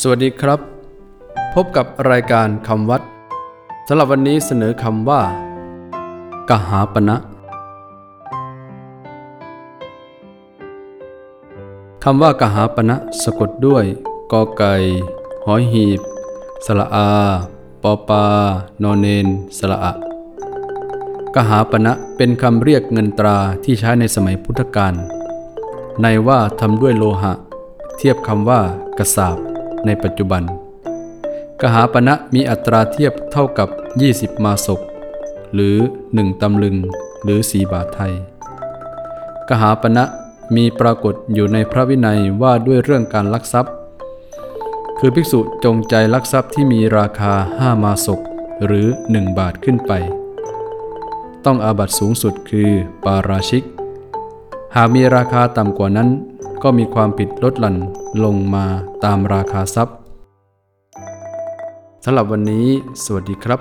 สวัสดีครับ พบกับรายการคำวัดสำหรับวันนี้เสนอคำว่า กหาปณะคำว่ากหาปณะสะกดด้วยกอไก่หอยหีบสระอา ปอปานอนเนนสระอะกหาปณะเป็นคำเรียกเงินตราที่ใช้ในสมัยพุทธกาลในว่าทำด้วยโลหะ เทียบคำว่ากระสาบ ในปัจจุบัน กหาปณะมีอัตราเทียบเท่ากับ 20 มาศก หรือ 1 ตำลึง หรือ 4 บาทไทย กหาปณะมีปรากฏอยู่ในพระวินัยว่าด้วยเรื่องการลักทรัพย์ คือภิกษุจงใจลักทรัพย์ที่มีราคา 5 มาศก หรือ 1 บาทขึ้นไป ต้องอาบัตสูงสุดคือปาราชิก หากมีราคาต่ำกว่านั้น ก็มีความผิดลดหลั่นลงมาตามราคาทรัพย์สำหรับวันนี้ สวัสดีครับ